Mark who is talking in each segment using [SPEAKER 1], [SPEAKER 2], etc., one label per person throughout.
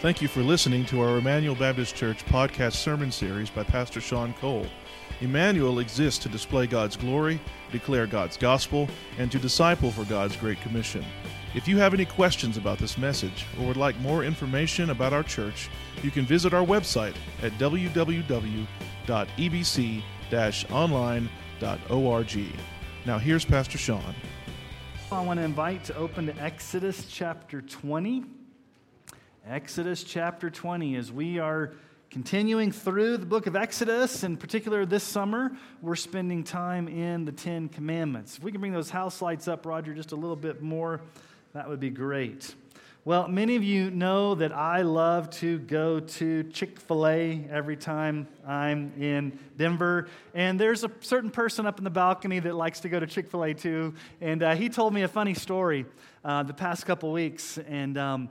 [SPEAKER 1] Thank you for listening to our Emmanuel Baptist Church podcast sermon series by Pastor Sean Cole. Emmanuel exists to display God's glory, declare God's gospel, and to disciple for God's Great Commission. If you have any questions about this message or would like more information about our church, you can visit our website at www.ebc online.org. Now, here's Pastor Sean.
[SPEAKER 2] I want to invite to open to Exodus chapter 20. Exodus chapter 20, as we are continuing through the book of Exodus, in particular this summer, we're spending time in the Ten Commandments. If we can bring those house lights up, Roger, just a little bit more, that would be great. Well, many of you know that I love to go to Chick fil A every time I'm in Denver. And there's a certain person up in the balcony that likes to go to Chick fil A too. And uh, he told me a funny story uh, the past couple weeks. And um,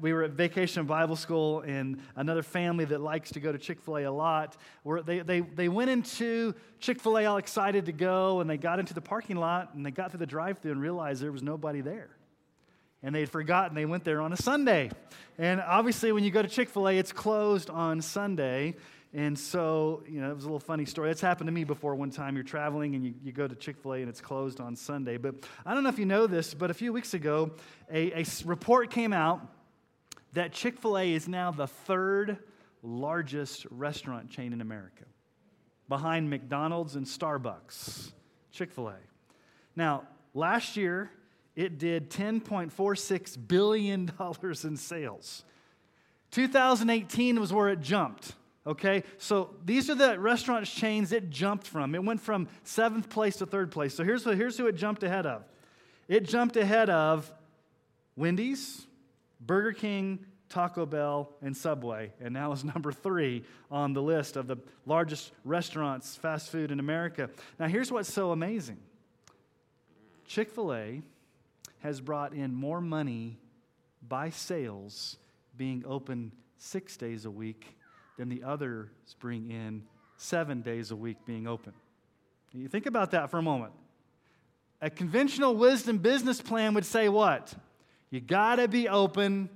[SPEAKER 2] we were at vacation Bible school, and another family that likes to go to Chick fil A a lot, where they, they, they went into Chick fil A all excited to go, and they got into the parking lot, and they got through the drive through and realized there was nobody there. And they had forgotten they went there on a Sunday. And obviously, when you go to Chick fil A, it's closed on Sunday. And so, you know, it was a little funny story. That's happened to me before one time. You're traveling and you, you go to Chick fil A and it's closed on Sunday. But I don't know if you know this, but a few weeks ago, a, a report came out that Chick fil A is now the third largest restaurant chain in America, behind McDonald's and Starbucks. Chick fil A. Now, last year, it did $10.46 billion in sales. 2018 was where it jumped. Okay, so these are the restaurant chains it jumped from. It went from seventh place to third place. So here's, here's who it jumped ahead of it jumped ahead of Wendy's, Burger King, Taco Bell, and Subway, and now is number three on the list of the largest restaurants, fast food in America. Now, here's what's so amazing Chick fil A has brought in more money by sales being open six days a week than the others bring in seven days a week being open. You think about that for a moment. A conventional wisdom business plan would say what? You got to be open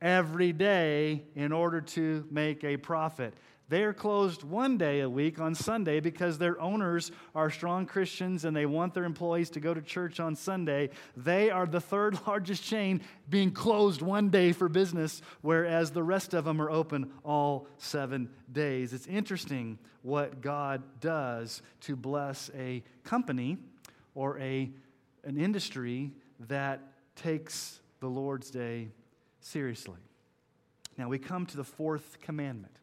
[SPEAKER 2] every day in order to make a profit. They are closed one day a week on Sunday because their owners are strong Christians and they want their employees to go to church on Sunday. They are the third largest chain being closed one day for business, whereas the rest of them are open all seven days. It's interesting what God does to bless a company or a, an industry that takes the Lord's Day seriously. Now we come to the fourth commandment,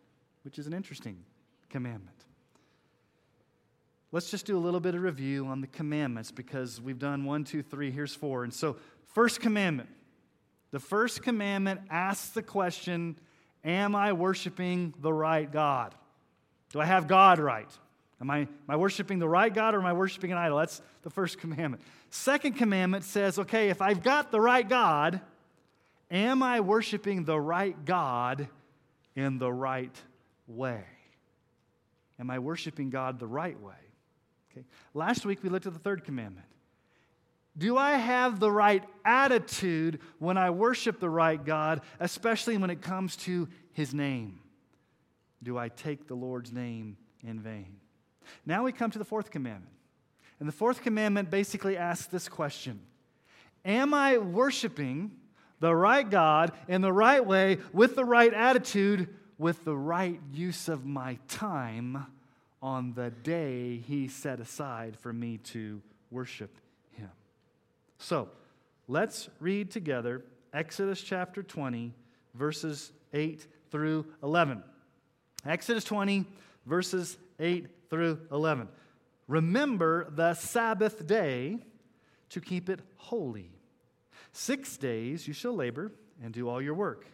[SPEAKER 2] which is an interesting commandment. Let's just do a little bit of review on the commandments because we've done one, two, three, here's four. And so, first commandment. The first commandment asks the question Am I worshiping the right God? Do I have God right? Am I, am I worshiping the right God or am I worshiping an idol? That's the first commandment. Second commandment says, okay, if I've got the right God, am I worshiping the right God in the right way? Am I worshiping God the right way? Okay. Last week we looked at the third commandment. Do I have the right attitude when I worship the right God, especially when it comes to his name? Do I take the Lord's name in vain? Now we come to the fourth commandment. And the fourth commandment basically asks this question Am I worshiping the right God in the right way, with the right attitude, with the right use of my time on the day He set aside for me to worship Him? So let's read together Exodus chapter 20, verses 8 through 11. Exodus 20, verses 8 through 11. Remember the Sabbath day to keep it holy. Six days you shall labor and do all your work.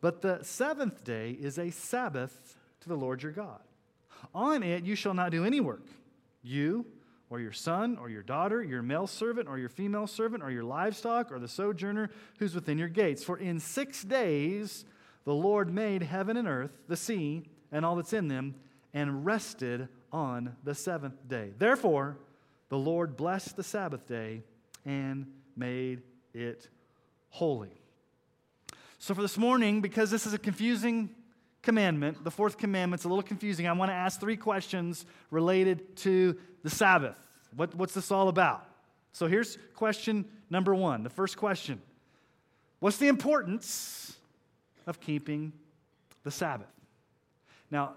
[SPEAKER 2] But the seventh day is a Sabbath to the Lord your God. On it you shall not do any work, you or your son or your daughter, your male servant or your female servant, or your livestock or the sojourner who's within your gates. For in six days the Lord made heaven and earth, the sea, and all that's in them, and rested on the seventh day. Therefore, the Lord blessed the Sabbath day and made it holy. So, for this morning, because this is a confusing commandment, the fourth commandment's a little confusing, I want to ask three questions related to the Sabbath. What, what's this all about? So, here's question number one. The first question What's the importance of keeping the Sabbath? Now,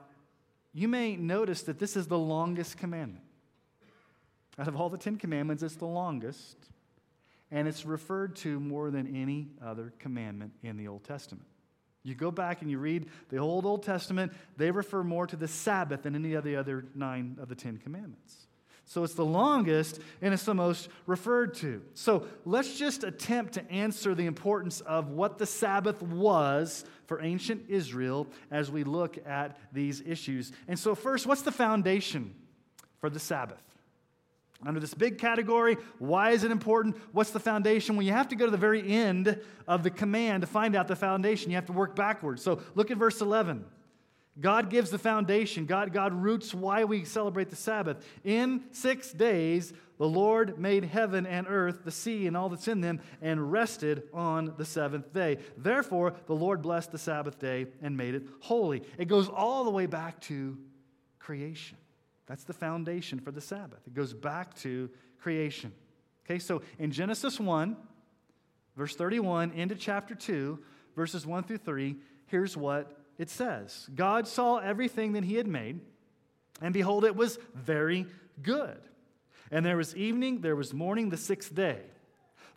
[SPEAKER 2] you may notice that this is the longest commandment. Out of all the Ten Commandments, it's the longest, and it's referred to more than any other commandment in the Old Testament. You go back and you read the old Old Testament, they refer more to the Sabbath than any of the other nine of the Ten Commandments. So it's the longest and it's the most referred to. So let's just attempt to answer the importance of what the Sabbath was for ancient Israel as we look at these issues. And so, first, what's the foundation for the Sabbath? Under this big category, why is it important? What's the foundation? Well, you have to go to the very end of the command to find out the foundation. You have to work backwards. So look at verse 11. God gives the foundation. God, God roots why we celebrate the Sabbath. In six days, the Lord made heaven and earth, the sea, and all that's in them, and rested on the seventh day. Therefore, the Lord blessed the Sabbath day and made it holy. It goes all the way back to creation. That's the foundation for the Sabbath. It goes back to creation. Okay, so in Genesis 1, verse 31, into chapter 2, verses 1 through 3, here's what it says God saw everything that he had made, and behold, it was very good. And there was evening, there was morning, the sixth day.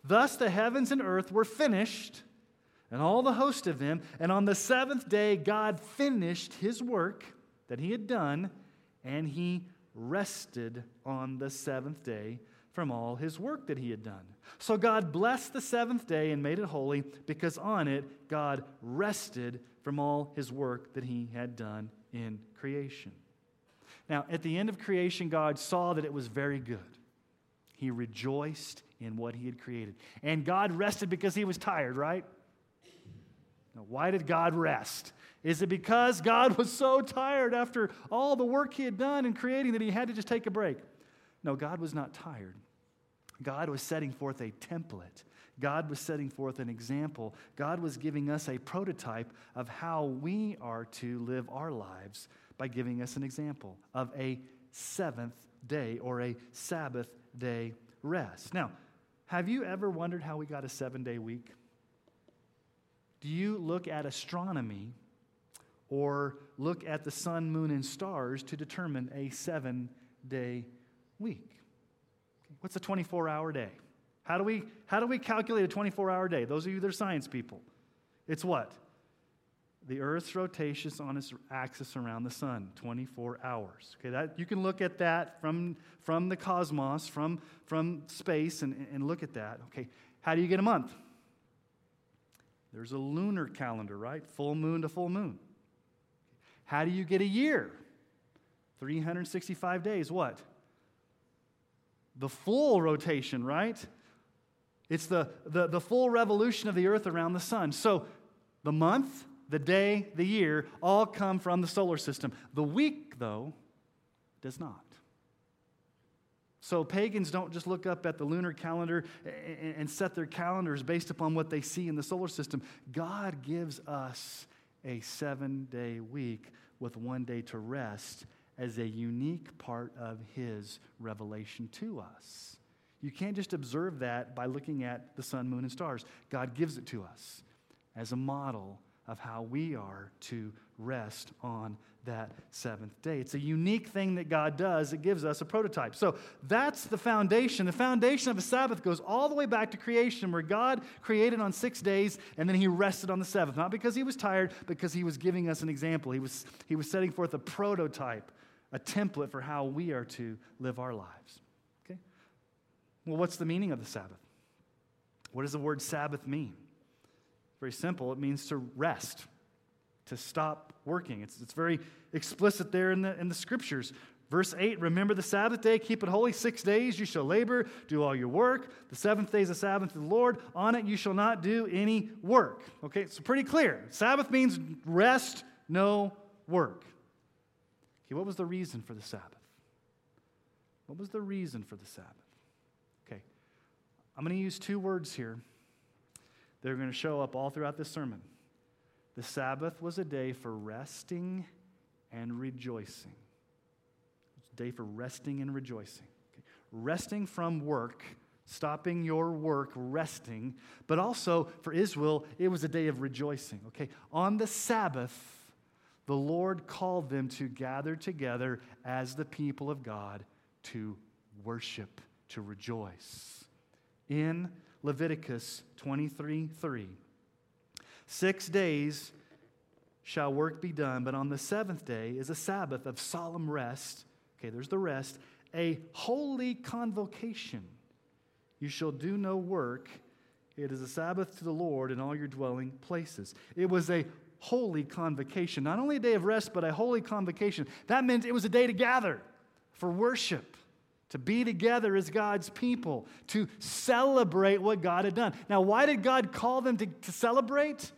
[SPEAKER 2] Thus the heavens and earth were finished, and all the host of them. And on the seventh day, God finished his work that he had done, and he rested on the seventh day from all his work that he had done. So God blessed the seventh day and made it holy because on it God rested from all his work that he had done in creation. Now, at the end of creation, God saw that it was very good. He rejoiced in what he had created. And God rested because he was tired, right? Now, why did God rest? Is it because God was so tired after all the work he had done in creating that he had to just take a break? No, God was not tired. God was setting forth a template. God was setting forth an example. God was giving us a prototype of how we are to live our lives by giving us an example of a seventh day or a Sabbath day rest. Now, have you ever wondered how we got a seven day week? Do you look at astronomy or look at the sun, moon, and stars to determine a seven day week? What's a 24 hour day? How do, we, how do we calculate a 24 hour day? Those of you that are science people. It's what? The Earth's rotation on its axis around the sun, 24 hours. Okay, that, you can look at that from, from the cosmos, from, from space, and, and look at that. Okay, how do you get a month? There's a lunar calendar, right? Full moon to full moon. How do you get a year? 365 days. What? the full rotation, right? It's the, the, the full revolution of the earth around the sun. So the month, the day, the year all come from the solar system. The week, though, does not. So pagans don't just look up at the lunar calendar and set their calendars based upon what they see in the solar system. God gives us a seven day week with one day to rest as a unique part of his revelation to us. You can't just observe that by looking at the sun, moon, and stars. God gives it to us as a model of how we are to rest on that seventh day. It's a unique thing that God does. It gives us a prototype. So that's the foundation. The foundation of a Sabbath goes all the way back to creation, where God created on six days and then he rested on the seventh. Not because he was tired, because he was giving us an example. He was, he was setting forth a prototype a template for how we are to live our lives. Well, what's the meaning of the Sabbath? What does the word Sabbath mean? Very simple. It means to rest, to stop working. It's, it's very explicit there in the, in the scriptures. Verse 8 Remember the Sabbath day, keep it holy. Six days you shall labor, do all your work. The seventh day is the Sabbath of the Lord. On it you shall not do any work. Okay, it's pretty clear. Sabbath means rest, no work. Okay, what was the reason for the Sabbath? What was the reason for the Sabbath? I'm going to use two words here They're going to show up all throughout this sermon. The Sabbath was a day for resting and rejoicing. It's a day for resting and rejoicing. Okay? Resting from work, stopping your work, resting, but also for Israel, it was a day of rejoicing. Okay? On the Sabbath, the Lord called them to gather together as the people of God to worship, to rejoice. In Leviticus 23 3, six days shall work be done, but on the seventh day is a Sabbath of solemn rest. Okay, there's the rest, a holy convocation. You shall do no work. It is a Sabbath to the Lord in all your dwelling places. It was a holy convocation. Not only a day of rest, but a holy convocation. That meant it was a day to gather for worship, to be together as God's people, to celebrate what God had done. Now, why did God call them to, to celebrate?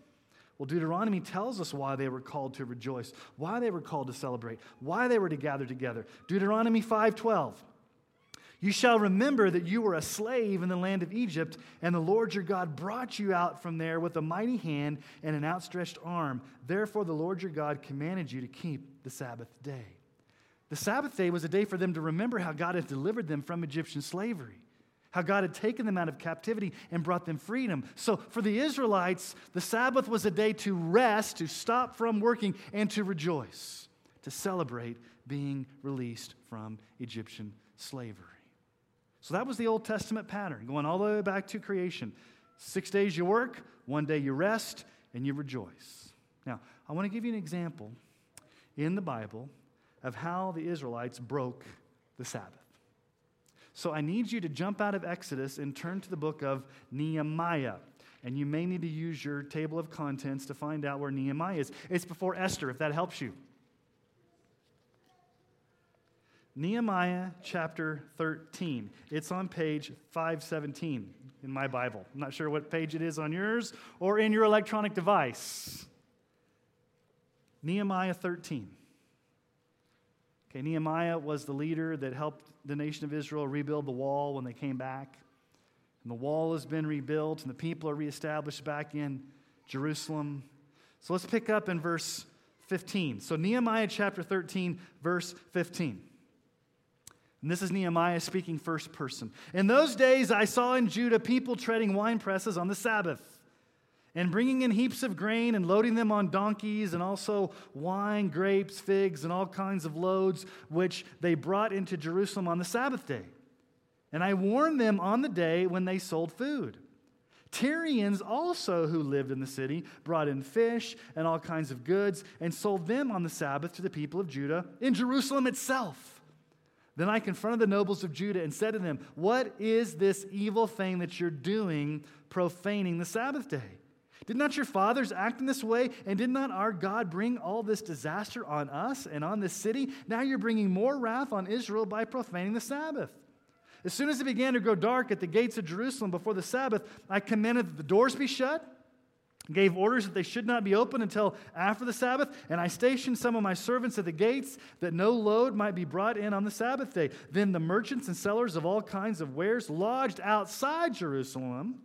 [SPEAKER 2] Well, Deuteronomy tells us why they were called to rejoice, why they were called to celebrate, why they were to gather together. Deuteronomy 5:12. You shall remember that you were a slave in the land of Egypt, and the Lord your God brought you out from there with a mighty hand and an outstretched arm. Therefore, the Lord your God commanded you to keep the Sabbath day. The Sabbath day was a day for them to remember how God had delivered them from Egyptian slavery, how God had taken them out of captivity and brought them freedom. So, for the Israelites, the Sabbath was a day to rest, to stop from working, and to rejoice, to celebrate being released from Egyptian slavery. So that was the Old Testament pattern, going all the way back to creation. Six days you work, one day you rest, and you rejoice. Now, I want to give you an example in the Bible of how the Israelites broke the Sabbath. So I need you to jump out of Exodus and turn to the book of Nehemiah. And you may need to use your table of contents to find out where Nehemiah is. It's before Esther, if that helps you. Nehemiah chapter 13. It's on page 517 in my Bible. I'm not sure what page it is on yours or in your electronic device. Nehemiah 13. Okay, Nehemiah was the leader that helped the nation of Israel rebuild the wall when they came back. And the wall has been rebuilt, and the people are reestablished back in Jerusalem. So let's pick up in verse 15. So, Nehemiah chapter 13, verse 15. And this is Nehemiah speaking first person. In those days, I saw in Judah people treading wine presses on the Sabbath and bringing in heaps of grain and loading them on donkeys and also wine, grapes, figs, and all kinds of loads, which they brought into Jerusalem on the Sabbath day. And I warned them on the day when they sold food. Tyrians also, who lived in the city, brought in fish and all kinds of goods and sold them on the Sabbath to the people of Judah in Jerusalem itself. Then I confronted the nobles of Judah and said to them, What is this evil thing that you're doing, profaning the Sabbath day? Did not your fathers act in this way? And did not our God bring all this disaster on us and on this city? Now you're bringing more wrath on Israel by profaning the Sabbath. As soon as it began to grow dark at the gates of Jerusalem before the Sabbath, I commanded that the doors be shut gave orders that they should not be open until after the Sabbath, and I stationed some of my servants at the gates that no load might be brought in on the Sabbath day. Then the merchants and sellers of all kinds of wares lodged outside Jerusalem.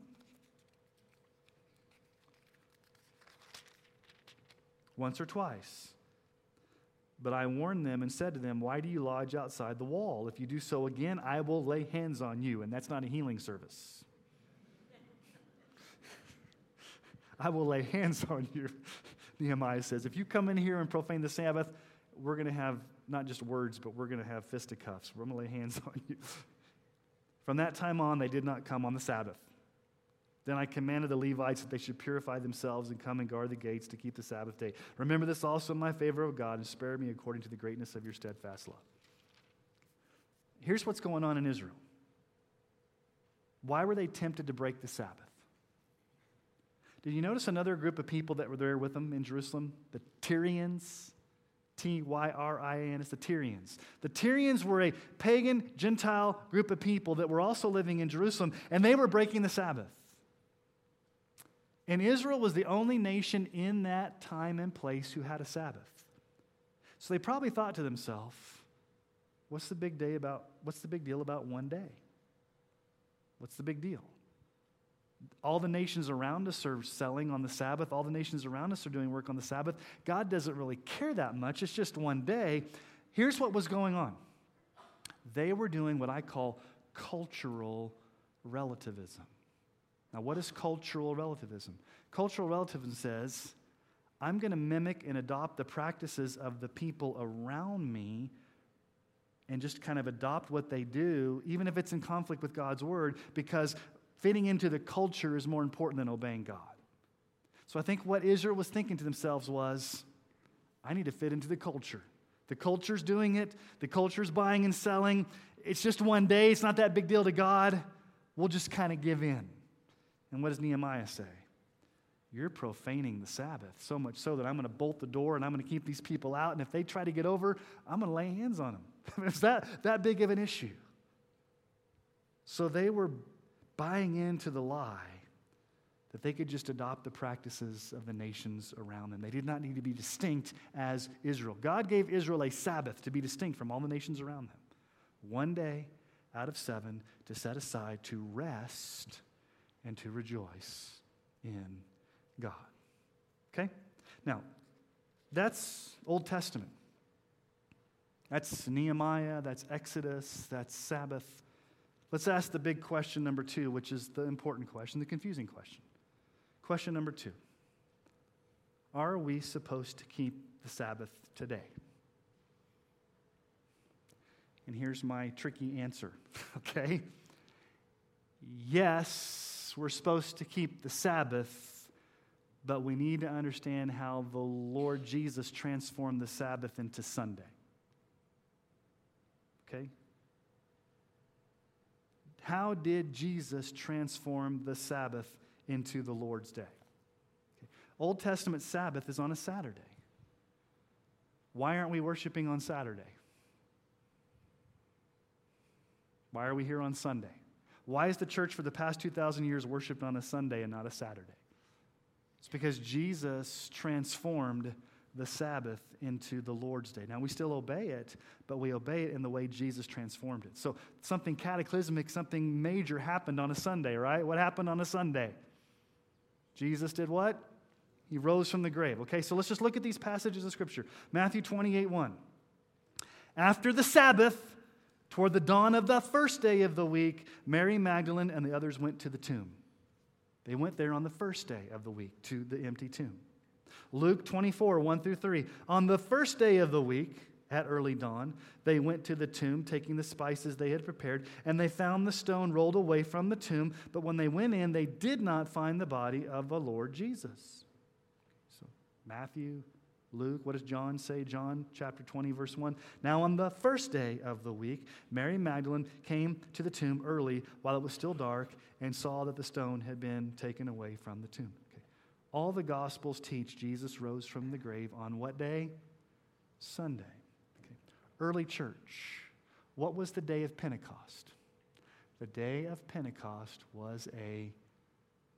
[SPEAKER 2] Once or twice. But I warned them and said to them, Why do you lodge outside the wall? If you do so again, I will lay hands on you. And that's not a healing service. I will lay hands on you. Nehemiah says, if you come in here and profane the Sabbath, we're going to have not just words, but we're going to have fisticuffs. We're going to lay hands on you. From that time on, they did not come on the Sabbath. Then I commanded the Levites that they should purify themselves and come and guard the gates to keep the Sabbath day. Remember this also in my favor of God and spare me according to the greatness of your steadfast love. Here's what's going on in Israel. Why were they tempted to break the Sabbath? Did you notice another group of people that were there with them in Jerusalem? The Tyrians. T Y R I A N. It's the Tyrians. The Tyrians were a pagan, Gentile group of people that were also living in Jerusalem, and they were breaking the Sabbath. And Israel was the only nation in that time and place who had a Sabbath. So they probably thought to themselves, what's the big day about what's the big deal about one day? What's the big deal? All the nations around us are selling on the Sabbath. All the nations around us are doing work on the Sabbath. God doesn't really care that much. It's just one day. Here's what was going on they were doing what I call cultural relativism. Now, what is cultural relativism? Cultural relativism says, I'm going to mimic and adopt the practices of the people around me and just kind of adopt what they do, even if it's in conflict with God's word, because fitting into the culture is more important than obeying God. So I think what Israel was thinking to themselves was, I need to fit into the culture. The culture's doing it, the culture's buying and selling. It's just one day, it's not that big deal to God. We'll just kind of give in. And what does Nehemiah say? You're profaning the Sabbath so much so that I'm going to bolt the door and I'm going to keep these people out. And if they try to get over, I'm going to lay hands on them. it's that, that big of an issue. So they were buying into the lie that they could just adopt the practices of the nations around them. They did not need to be distinct as Israel. God gave Israel a Sabbath to be distinct from all the nations around them. One day out of seven to set aside to rest and to rejoice in God. Okay? Now, that's Old Testament. That's Nehemiah, that's Exodus, that's Sabbath. Let's ask the big question number two, which is the important question, the confusing question. Question number two Are we supposed to keep the Sabbath today? And here's my tricky answer, okay? Yes, we're supposed to keep the Sabbath, but we need to understand how the Lord Jesus transformed the Sabbath into Sunday. Okay? How did Jesus transform the Sabbath into the Lord's day? Okay. Old Testament Sabbath is on a Saturday. Why aren't we worshiping on Saturday? Why are we here on Sunday? Why is the church for the past 2,000 years worshiped on a Sunday and not a Saturday? It's because Jesus transformed the Sabbath into the Lord's day. Now, we still obey it, but we obey it in the way Jesus transformed it. So, something cataclysmic, something major happened on a Sunday, right? What happened on a Sunday? Jesus did what? He rose from the grave. Okay, so let's just look at these passages of Scripture. Matthew 28 1. After the Sabbath, toward the dawn of the first day of the week, Mary Magdalene and the others went to the tomb. They went there on the first day of the week to the empty tomb. Luke 24, 1 through 3. On the first day of the week, at early dawn, they went to the tomb, taking the spices they had prepared, and they found the stone rolled away from the tomb. But when they went in, they did not find the body of the Lord Jesus. So, Matthew, Luke, what does John say? John chapter 20, verse 1. Now, on the first day of the week, Mary Magdalene came to the tomb early while it was still dark and saw that the stone had been taken away from the tomb. All the Gospels teach Jesus rose from the grave on what day? Sunday. Okay. Early church. What was the day of Pentecost? The day of Pentecost was a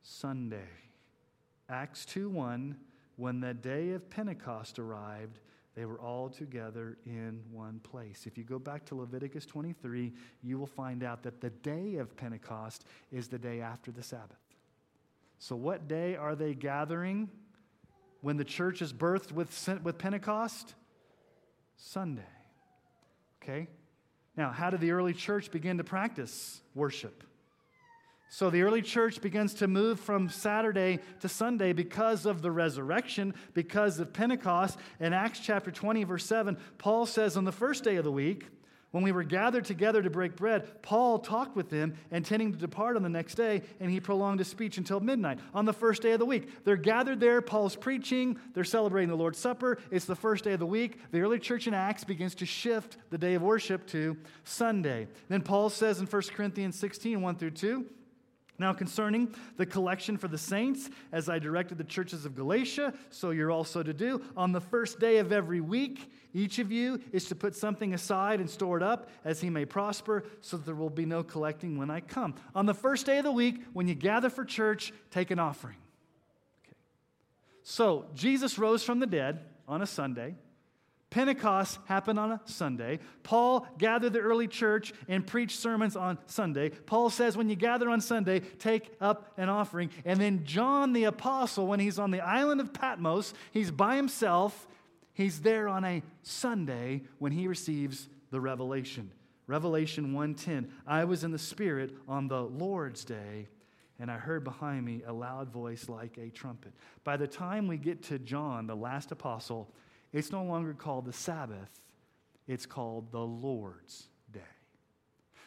[SPEAKER 2] Sunday. Acts 2 1, when the day of Pentecost arrived, they were all together in one place. If you go back to Leviticus 23, you will find out that the day of Pentecost is the day after the Sabbath. So, what day are they gathering when the church is birthed with, with Pentecost? Sunday. Okay? Now, how did the early church begin to practice worship? So the early church begins to move from Saturday to Sunday because of the resurrection, because of Pentecost. In Acts chapter 20, verse 7, Paul says on the first day of the week, when we were gathered together to break bread, Paul talked with them, intending to depart on the next day, and he prolonged his speech until midnight on the first day of the week. They're gathered there, Paul's preaching, they're celebrating the Lord's Supper. It's the first day of the week. The early church in Acts begins to shift the day of worship to Sunday. Then Paul says in 1 Corinthians 16, 1 through 2, now, concerning the collection for the saints, as I directed the churches of Galatia, so you're also to do, on the first day of every week, each of you is to put something aside and store it up as he may prosper, so that there will be no collecting when I come. On the first day of the week, when you gather for church, take an offering. Okay. So, Jesus rose from the dead on a Sunday. Pentecost happened on a Sunday. Paul gathered the early church and preached sermons on Sunday. Paul says, when you gather on Sunday, take up an offering. And then John the Apostle, when he's on the island of Patmos, he's by himself. He's there on a Sunday when he receives the revelation. Revelation 1:10 I was in the spirit on the Lord's day and I heard behind me a loud voice like a trumpet. By the time we get to John, the last apostle, it's no longer called the Sabbath, it's called the Lord's Day.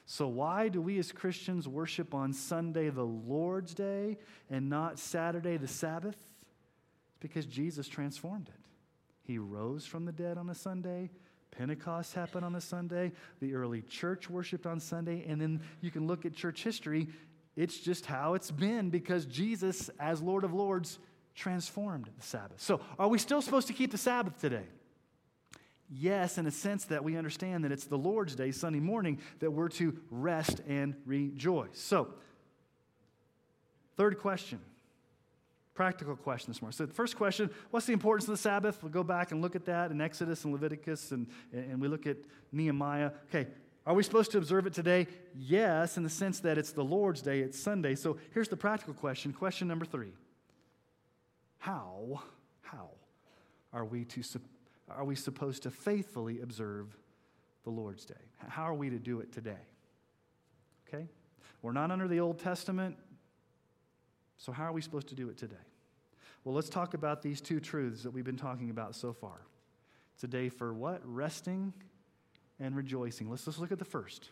[SPEAKER 2] So, why do we as Christians worship on Sunday, the Lord's Day, and not Saturday, the Sabbath? It's because Jesus transformed it. He rose from the dead on a Sunday. Pentecost happened on a Sunday. The early church worshiped on Sunday. And then you can look at church history. It's just how it's been because Jesus, as Lord of Lords, transformed the Sabbath. So, are we still supposed to keep the Sabbath today? Yes, in a sense that we understand that it's the Lord's Day, Sunday morning, that we're to rest and rejoice. So, third question, practical question this morning. So, the first question what's the importance of the Sabbath? We'll go back and look at that in Exodus and Leviticus, and, and we look at Nehemiah. Okay, are we supposed to observe it today? Yes, in the sense that it's the Lord's Day, it's Sunday. So, here's the practical question. Question number three how, how are we, to, are we supposed to faithfully observe the Lord's Day? How are we to do it today? Okay? We're not under the Old Testament, so how are we supposed to do it today? Well, let's talk about these two truths that we've been talking about so far. It's a day for what? Resting and rejoicing. Let's just look at the first.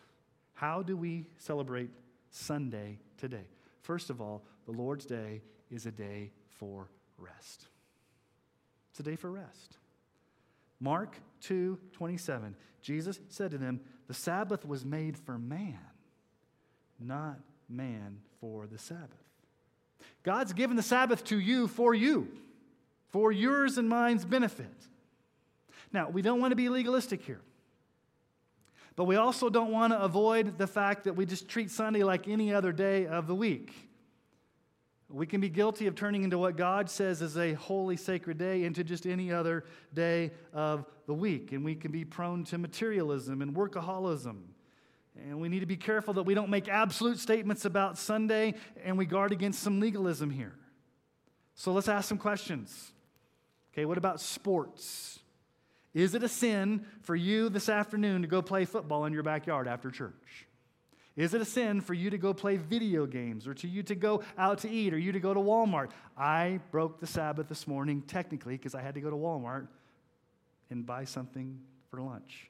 [SPEAKER 2] How do we celebrate Sunday today? First of all, the Lord's Day is a day for rest. It's a day for rest. Mark 2 27. Jesus said to them, The Sabbath was made for man, not man for the Sabbath. God's given the Sabbath to you for you, for yours and mine's benefit. Now, we don't want to be legalistic here. But we also don't want to avoid the fact that we just treat Sunday like any other day of the week. We can be guilty of turning into what God says is a holy, sacred day into just any other day of the week. And we can be prone to materialism and workaholism. And we need to be careful that we don't make absolute statements about Sunday and we guard against some legalism here. So let's ask some questions. Okay, what about sports? Is it a sin for you this afternoon to go play football in your backyard after church? Is it a sin for you to go play video games or to you to go out to eat or you to go to Walmart? I broke the Sabbath this morning, technically, because I had to go to Walmart and buy something for lunch.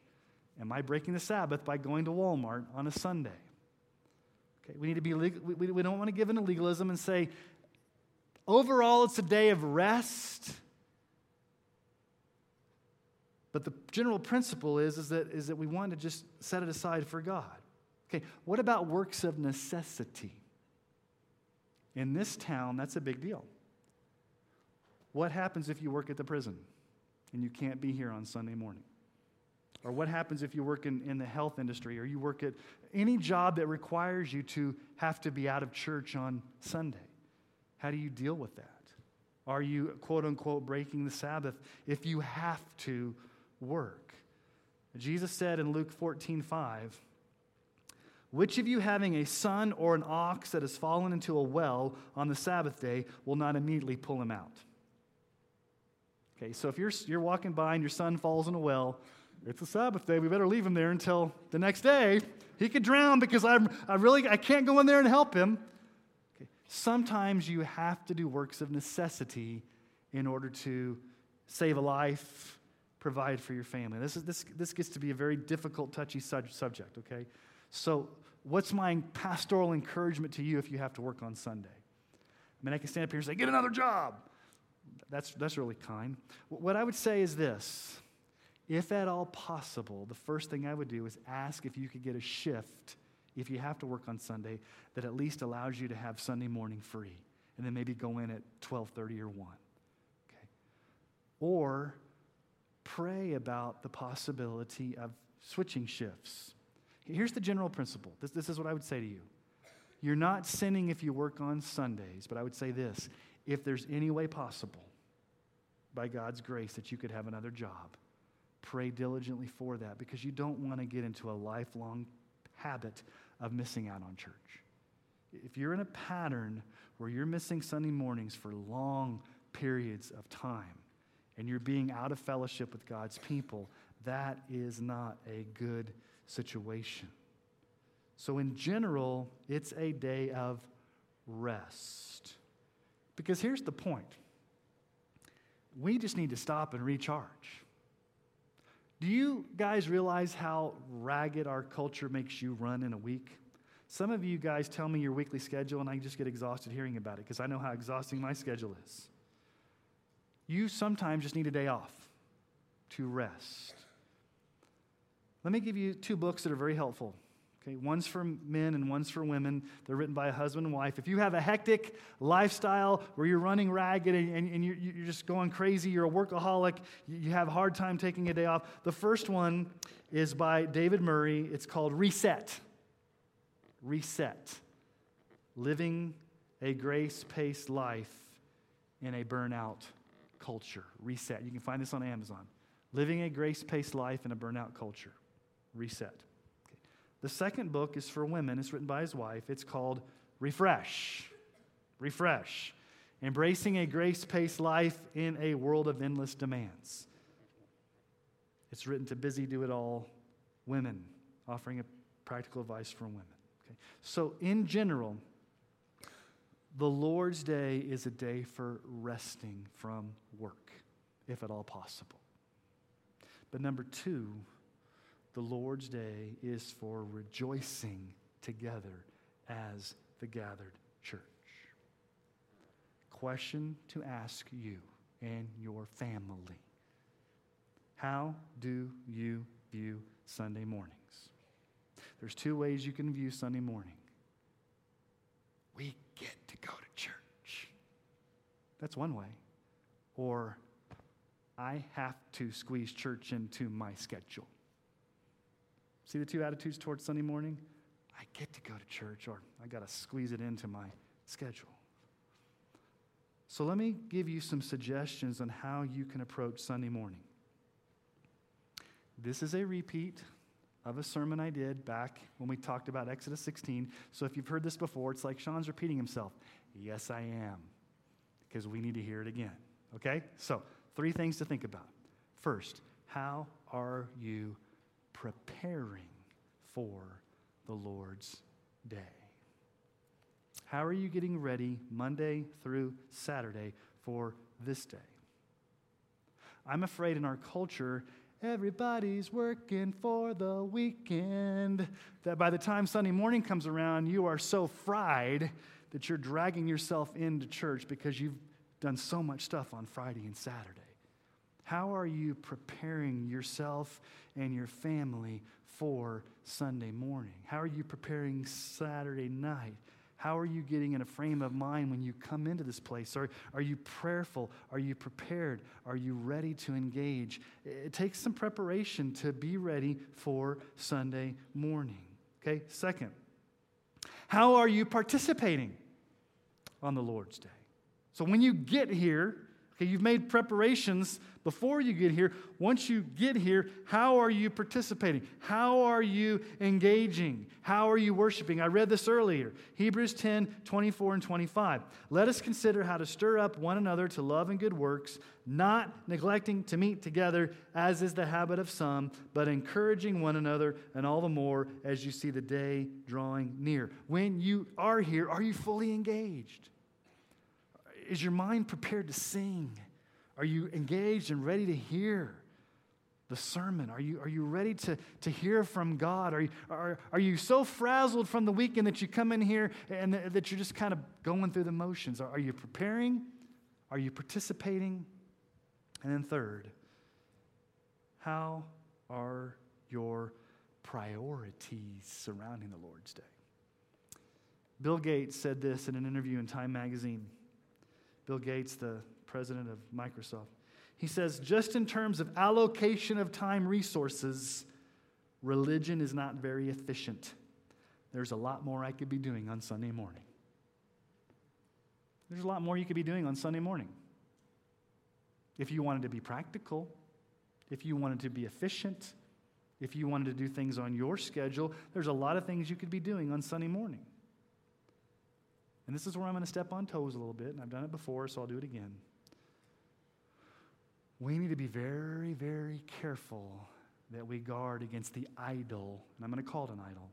[SPEAKER 2] Am I breaking the Sabbath by going to Walmart on a Sunday? Okay, we need to be we, we don't want to give into legalism and say, overall, it's a day of rest. But the general principle is, is, that, is that we want to just set it aside for God. Okay, what about works of necessity? In this town, that's a big deal. What happens if you work at the prison and you can't be here on Sunday morning? Or what happens if you work in, in the health industry or you work at any job that requires you to have to be out of church on Sunday? How do you deal with that? Are you, quote unquote, breaking the Sabbath if you have to work? Jesus said in Luke 14 5, which of you, having a son or an ox that has fallen into a well on the Sabbath day, will not immediately pull him out? Okay, so if you're, you're walking by and your son falls in a well, it's a Sabbath day. We better leave him there until the next day. He could drown because I'm, I really I can't go in there and help him. Okay. Sometimes you have to do works of necessity in order to save a life, provide for your family. This, is, this, this gets to be a very difficult, touchy subject, okay? So what's my pastoral encouragement to you if you have to work on Sunday? I mean, I can stand up here and say, get another job. That's, that's really kind. What I would say is this if at all possible, the first thing I would do is ask if you could get a shift if you have to work on Sunday that at least allows you to have Sunday morning free and then maybe go in at 12:30 or 1. Okay. Or pray about the possibility of switching shifts. Here's the general principle. This, this is what I would say to you. You're not sinning if you work on Sundays, but I would say this if there's any way possible, by God's grace, that you could have another job, pray diligently for that because you don't want to get into a lifelong habit of missing out on church. If you're in a pattern where you're missing Sunday mornings for long periods of time and you're being out of fellowship with God's people, that is not a good situation. So, in general, it's a day of rest. Because here's the point we just need to stop and recharge. Do you guys realize how ragged our culture makes you run in a week? Some of you guys tell me your weekly schedule, and I just get exhausted hearing about it because I know how exhausting my schedule is. You sometimes just need a day off to rest. Let me give you two books that are very helpful. Okay, one's for men and one's for women. They're written by a husband and wife. If you have a hectic lifestyle where you're running ragged and, and, and you're, you're, just going crazy, you're a workaholic, you have a hard time taking a day off, the first one is by David Murray. It's called Reset. Reset. Living a grace paced life in a burnout culture. Reset. You can find this on Amazon. Living a grace paced life in a burnout culture. Reset. The second book is for women. It's written by his wife. It's called Refresh. Refresh. Embracing a grace paced life in a world of endless demands. It's written to busy, do it all women, offering a practical advice for women. Okay? So, in general, the Lord's Day is a day for resting from work, if at all possible. But number two, the Lord's day is for rejoicing together as the gathered church. Question to ask you and your family How do you view Sunday mornings? There's two ways you can view Sunday morning. We get to go to church. That's one way. Or I have to squeeze church into my schedule. See the two attitudes towards Sunday morning? I get to go to church, or I got to squeeze it into my schedule. So let me give you some suggestions on how you can approach Sunday morning. This is a repeat of a sermon I did back when we talked about Exodus 16. So if you've heard this before, it's like Sean's repeating himself. Yes, I am, because we need to hear it again. Okay? So, three things to think about. First, how are you preparing for the Lord's day. How are you getting ready Monday through Saturday for this day? I'm afraid in our culture, everybody's working for the weekend, that by the time Sunday morning comes around, you are so fried that you're dragging yourself into church because you've done so much stuff on Friday and Saturday. How are you preparing yourself and your family for Sunday morning? How are you preparing Saturday night? How are you getting in a frame of mind when you come into this place? Are, are you prayerful? Are you prepared? Are you ready to engage? It takes some preparation to be ready for Sunday morning. Okay, second, how are you participating on the Lord's Day? So when you get here, you've made preparations before you get here. Once you get here, how are you participating? How are you engaging? How are you worshiping? I read this earlier Hebrews 10 24 and 25. Let us consider how to stir up one another to love and good works, not neglecting to meet together, as is the habit of some, but encouraging one another, and all the more as you see the day drawing near. When you are here, are you fully engaged? Is your mind prepared to sing? Are you engaged and ready to hear the sermon? Are you, are you ready to, to hear from God? Are you, are, are you so frazzled from the weekend that you come in here and that you're just kind of going through the motions? Are, are you preparing? Are you participating? And then, third, how are your priorities surrounding the Lord's Day? Bill Gates said this in an interview in Time magazine. Bill Gates, the president of Microsoft. He says, just in terms of allocation of time resources, religion is not very efficient. There's a lot more I could be doing on Sunday morning. There's a lot more you could be doing on Sunday morning. If you wanted to be practical, if you wanted to be efficient, if you wanted to do things on your schedule, there's a lot of things you could be doing on Sunday morning. And this is where I'm going to step on toes a little bit, and I've done it before, so I'll do it again. We need to be very, very careful that we guard against the idol, and I'm going to call it an idol,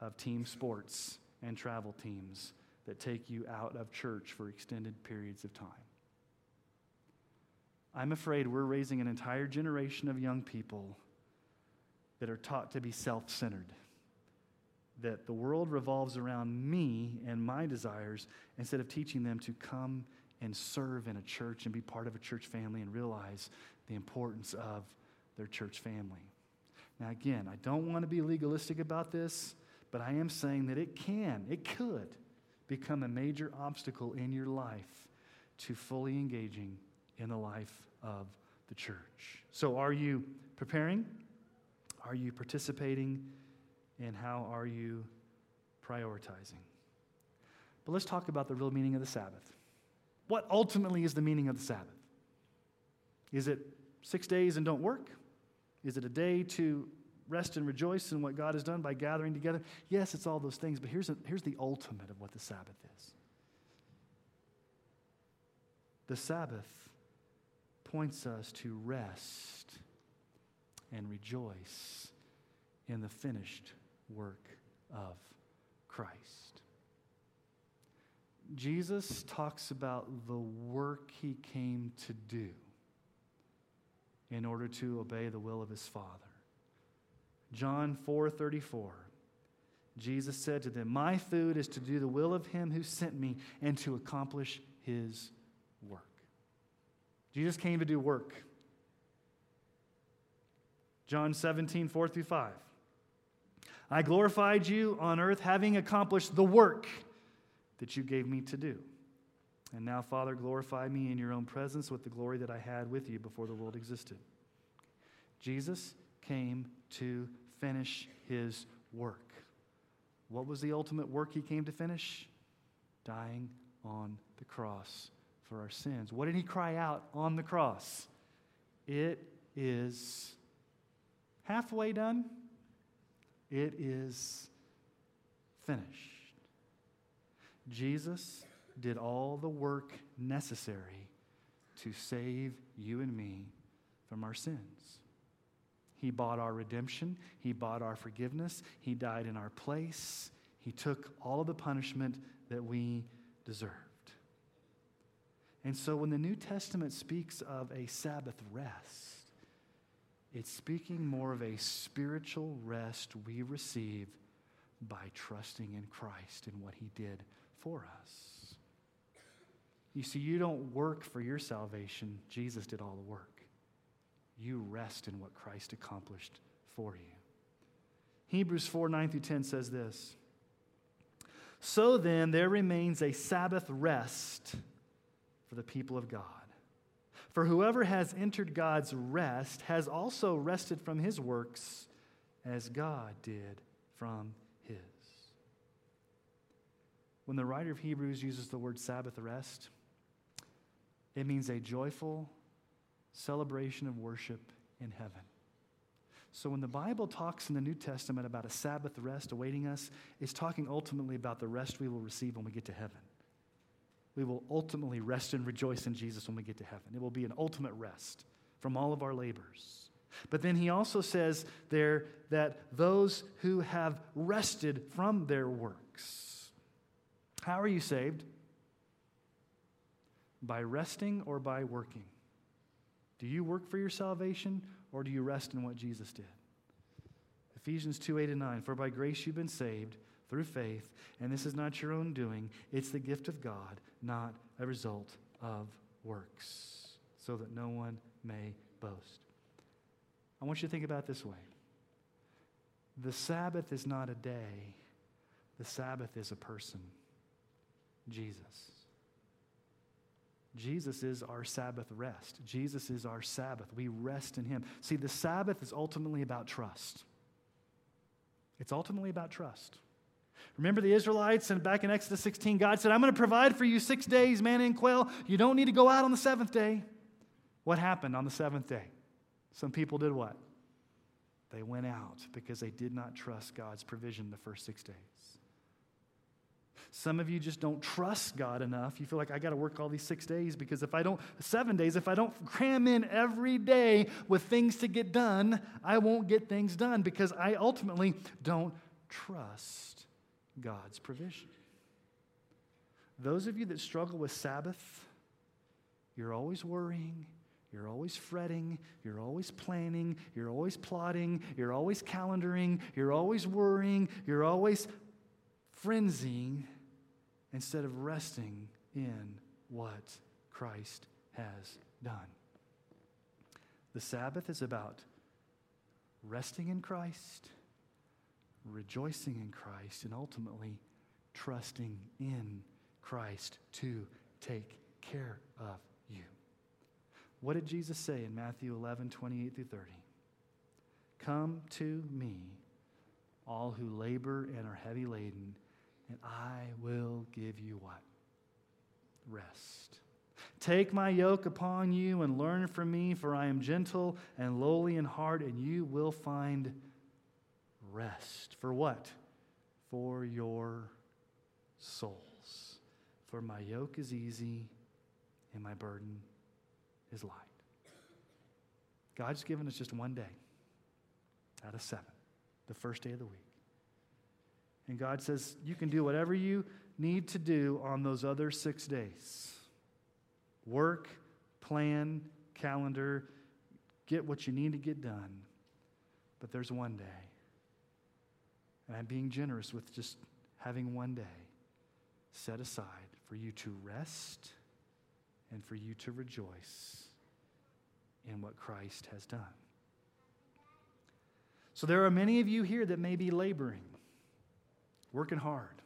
[SPEAKER 2] of team sports and travel teams that take you out of church for extended periods of time. I'm afraid we're raising an entire generation of young people that are taught to be self centered. That the world revolves around me and my desires instead of teaching them to come and serve in a church and be part of a church family and realize the importance of their church family. Now, again, I don't want to be legalistic about this, but I am saying that it can, it could become a major obstacle in your life to fully engaging in the life of the church. So, are you preparing? Are you participating? And how are you prioritizing? But let's talk about the real meaning of the Sabbath. What ultimately is the meaning of the Sabbath? Is it six days and don't work? Is it a day to rest and rejoice in what God has done by gathering together? Yes, it's all those things, but here's, a, here's the ultimate of what the Sabbath is. The Sabbath points us to rest and rejoice in the finished work of Christ. Jesus talks about the work he came to do in order to obey the will of his Father. John 4:34 Jesus said to them, "My food is to do the will of him who sent me and to accomplish his work." Jesus came to do work. John 17, 4 through 5. I glorified you on earth, having accomplished the work that you gave me to do. And now, Father, glorify me in your own presence with the glory that I had with you before the world existed. Jesus came to finish his work. What was the ultimate work he came to finish? Dying on the cross for our sins. What did he cry out on the cross? It is halfway done. It is finished. Jesus did all the work necessary to save you and me from our sins. He bought our redemption, He bought our forgiveness, He died in our place, He took all of the punishment that we deserved. And so when the New Testament speaks of a Sabbath rest, it's speaking more of a spiritual rest we receive by trusting in Christ and what He did for us. You see, you don't work for your salvation, Jesus did all the work. You rest in what Christ accomplished for you. Hebrews 4 9 through 10 says this So then, there remains a Sabbath rest for the people of God. For whoever has entered God's rest has also rested from his works as God did from his. When the writer of Hebrews uses the word Sabbath rest, it means a joyful celebration of worship in heaven. So when the Bible talks in the New Testament about a Sabbath rest awaiting us, it's talking ultimately about the rest we will receive when we get to heaven we will ultimately rest and rejoice in Jesus when we get to heaven. It will be an ultimate rest from all of our labors. But then he also says there that those who have rested from their works. How are you saved? By resting or by working? Do you work for your salvation or do you rest in what Jesus did? Ephesians 2 8 and 9. For by grace you've been saved through faith, and this is not your own doing, it's the gift of God, not a result of works, so that no one may boast. I want you to think about this way the Sabbath is not a day, the Sabbath is a person Jesus. Jesus is our Sabbath rest. Jesus is our Sabbath. We rest in Him. See, the Sabbath is ultimately about trust. It's ultimately about trust. Remember the Israelites and back in Exodus 16, God said, I'm going to provide for you six days, manna and quail. You don't need to go out on the seventh day. What happened on the seventh day? Some people did what? They went out because they did not trust God's provision the first six days. Some of you just don't trust God enough. You feel like I got to work all these six days because if I don't, seven days, if I don't cram in every day with things to get done, I won't get things done because I ultimately don't trust God's provision. Those of you that struggle with Sabbath, you're always worrying, you're always fretting, you're always planning, you're always plotting, you're always calendaring, you're always worrying, you're always frenzying instead of resting in what Christ has done. The Sabbath is about resting in Christ, rejoicing in Christ, and ultimately trusting in Christ to take care of you. What did Jesus say in Matthew 11, 28 through 30? Come to me, all who labor and are heavy laden and I will give you what? Rest. Take my yoke upon you and learn from me, for I am gentle and lowly in heart, and you will find rest. For what? For your souls. For my yoke is easy and my burden is light. God's given us just one day out of seven, the first day of the week. And God says, You can do whatever you need to do on those other six days work, plan, calendar, get what you need to get done. But there's one day. And I'm being generous with just having one day set aside for you to rest and for you to rejoice in what Christ has done. So there are many of you here that may be laboring working hard.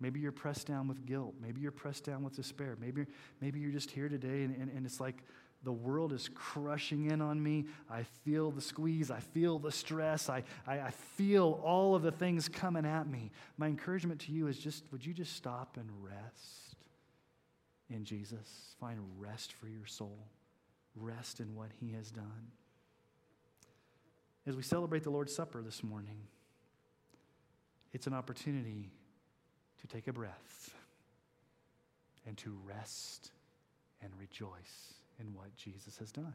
[SPEAKER 2] Maybe you're pressed down with guilt. Maybe you're pressed down with despair. Maybe, maybe you're just here today and, and, and it's like the world is crushing in on me. I feel the squeeze. I feel the stress. I, I, I feel all of the things coming at me. My encouragement to you is just would you just stop and rest in Jesus? Find rest for your soul, rest in what He has done. As we celebrate the Lord's Supper this morning, it's an opportunity to take a breath and to rest and rejoice in what Jesus has done.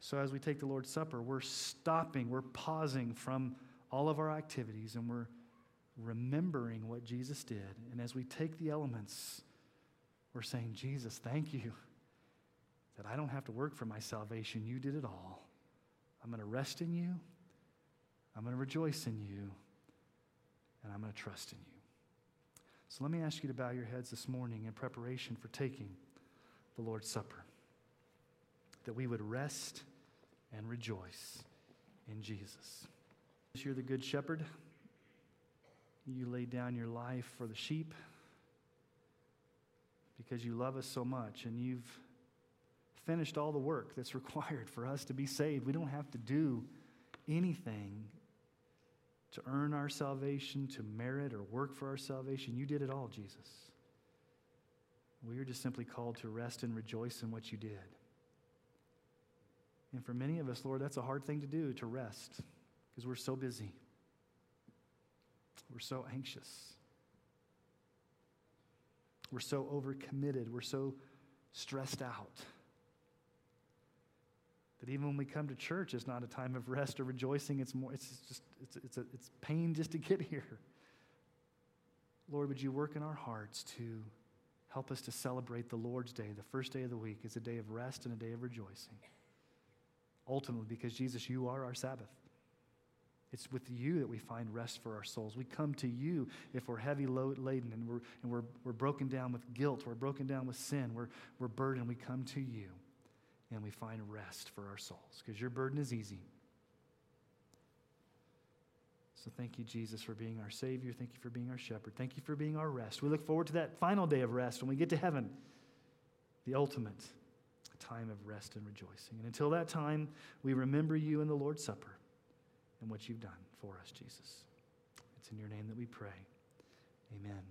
[SPEAKER 2] So, as we take the Lord's Supper, we're stopping, we're pausing from all of our activities, and we're remembering what Jesus did. And as we take the elements, we're saying, Jesus, thank you that I don't have to work for my salvation. You did it all. I'm going to rest in you, I'm going to rejoice in you and I'm going to trust in you. So let me ask you to bow your heads this morning in preparation for taking the Lord's Supper, that we would rest and rejoice in Jesus. You're the Good Shepherd. You laid down your life for the sheep because you love us so much and you've finished all the work that's required for us to be saved. We don't have to do anything to earn our salvation, to merit or work for our salvation. You did it all, Jesus. We are just simply called to rest and rejoice in what you did. And for many of us, Lord, that's a hard thing to do, to rest, because we're so busy. We're so anxious. We're so overcommitted. We're so stressed out that even when we come to church, it's not a time of rest or rejoicing. It's more, it's just, it's, it's, a, it's pain just to get here. Lord, would you work in our hearts to help us to celebrate the Lord's Day, the first day of the week, as a day of rest and a day of rejoicing. Ultimately, because Jesus, you are our Sabbath. It's with you that we find rest for our souls. We come to you if we're heavy laden and we're, and we're, we're broken down with guilt, we're broken down with sin, we're, we're burdened. We come to you and we find rest for our souls because your burden is easy. So thank you, Jesus, for being our Savior. Thank you for being our shepherd. Thank you for being our rest. We look forward to that final day of rest when we get to heaven, the ultimate time of rest and rejoicing. And until that time, we remember you in the Lord's Supper and what you've done for us, Jesus. It's in your name that we pray. Amen.